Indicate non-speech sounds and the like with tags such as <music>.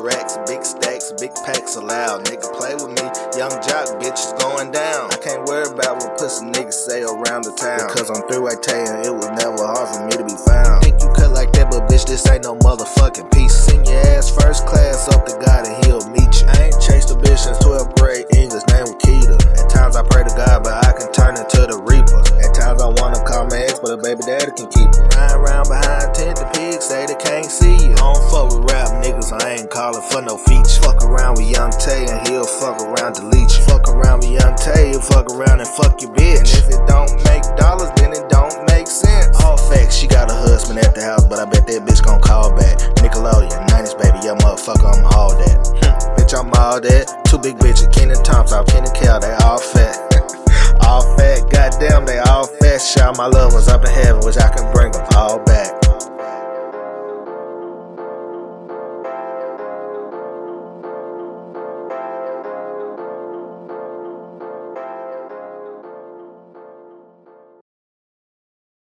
racks, big stacks, big packs allowed. Nigga, play with me, Young Joc, bitch is going down. I can't worry about what pussy niggas say around the town. Because I'm through, I tell you, it was never hard for me to be found. Think you cut like that, but bitch, this ain't no motherfucking piece. Send your ass first class up to God and he'll meet you. I ain't chased a bitch since 12th grade, English name was Keita. At times I pray to God, but I can turn into the Reaper. At times I wanna call my ex, but a baby daddy can keep her. I ain't calling for no feature. Fuck around with Young Tay and he'll fuck around delete you. Fuck around with Young Tay, he'll fuck around and fuck your bitch. And if it don't make dollars, then it don't make sense. All facts, she got a husband at the house, but I bet that bitch gon' call back. Nickelodeon, 90s baby, yeah motherfucker, I'm all that. Hmm. bitch, I'm all that. Two big bitches, Kenan Thompson, Kenan Kel, they all fat. <laughs> all fat, goddamn, they all fat. Shout my loved ones up in heaven, wish I can bring them all back.